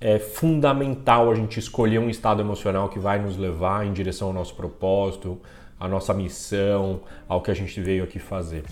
É fundamental a gente escolher um estado emocional que vai nos levar em direção ao nosso propósito, à nossa missão, ao que a gente veio aqui fazer.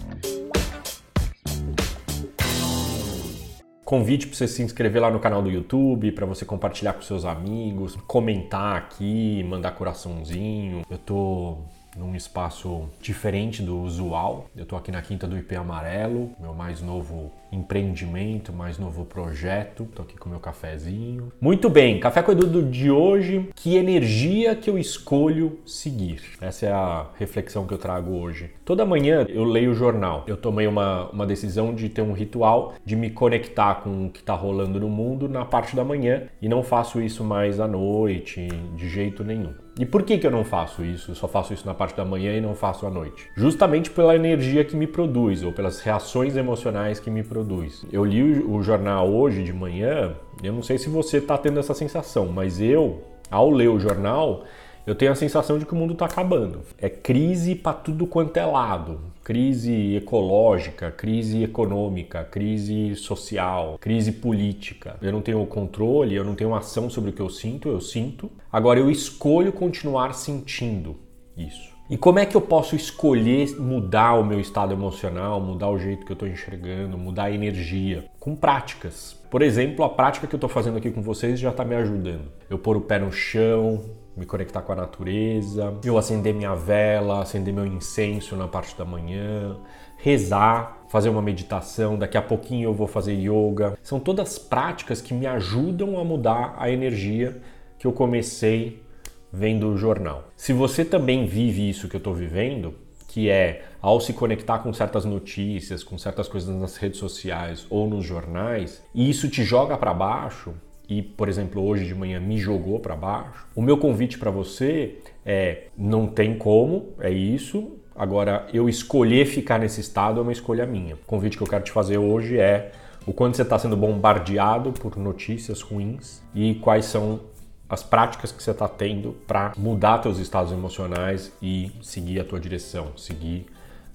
Convite para você se inscrever lá no canal do YouTube, para você compartilhar com seus amigos, comentar aqui, mandar coraçãozinho. Eu tô num espaço diferente do usual. Eu estou aqui na Quinta do IP Amarelo, meu mais novo empreendimento, mais novo projeto. Estou aqui com meu cafezinho. Muito bem, Café com Edu de hoje. Que energia que eu escolho seguir? Essa é a reflexão que eu trago hoje. Toda manhã eu leio o jornal. Eu tomei uma, uma decisão de ter um ritual de me conectar com o que está rolando no mundo na parte da manhã e não faço isso mais à noite, de jeito nenhum. E por que, que eu não faço isso? Eu só faço isso na parte da manhã e não faço à noite? Justamente pela energia que me produz ou pelas reações emocionais que me produz. Eu li o jornal hoje de manhã, eu não sei se você está tendo essa sensação, mas eu, ao ler o jornal, eu tenho a sensação de que o mundo está acabando. É crise para tudo quanto é lado. Crise ecológica, crise econômica, crise social, crise política. Eu não tenho controle, eu não tenho ação sobre o que eu sinto, eu sinto. Agora eu escolho continuar sentindo isso. E como é que eu posso escolher mudar o meu estado emocional, mudar o jeito que eu estou enxergando, mudar a energia? Com práticas. Por exemplo, a prática que eu estou fazendo aqui com vocês já está me ajudando. Eu pôr o pé no chão, me conectar com a natureza, eu acender minha vela, acender meu incenso na parte da manhã, rezar, fazer uma meditação, daqui a pouquinho eu vou fazer yoga. São todas práticas que me ajudam a mudar a energia que eu comecei vendo o jornal. Se você também vive isso que eu estou vivendo, que é ao se conectar com certas notícias, com certas coisas nas redes sociais ou nos jornais, e isso te joga para baixo, e, por exemplo, hoje de manhã me jogou para baixo. O meu convite para você é: não tem como, é isso. Agora, eu escolher ficar nesse estado é uma escolha minha. O convite que eu quero te fazer hoje é o quanto você está sendo bombardeado por notícias ruins e quais são as práticas que você está tendo para mudar seus estados emocionais e seguir a tua direção, seguir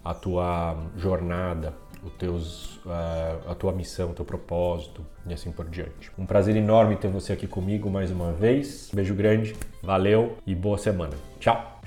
a tua jornada, teus, uh, a tua missão, o teu propósito e assim por diante. Um prazer enorme ter você aqui comigo mais uma vez. beijo grande, valeu e boa semana. Tchau!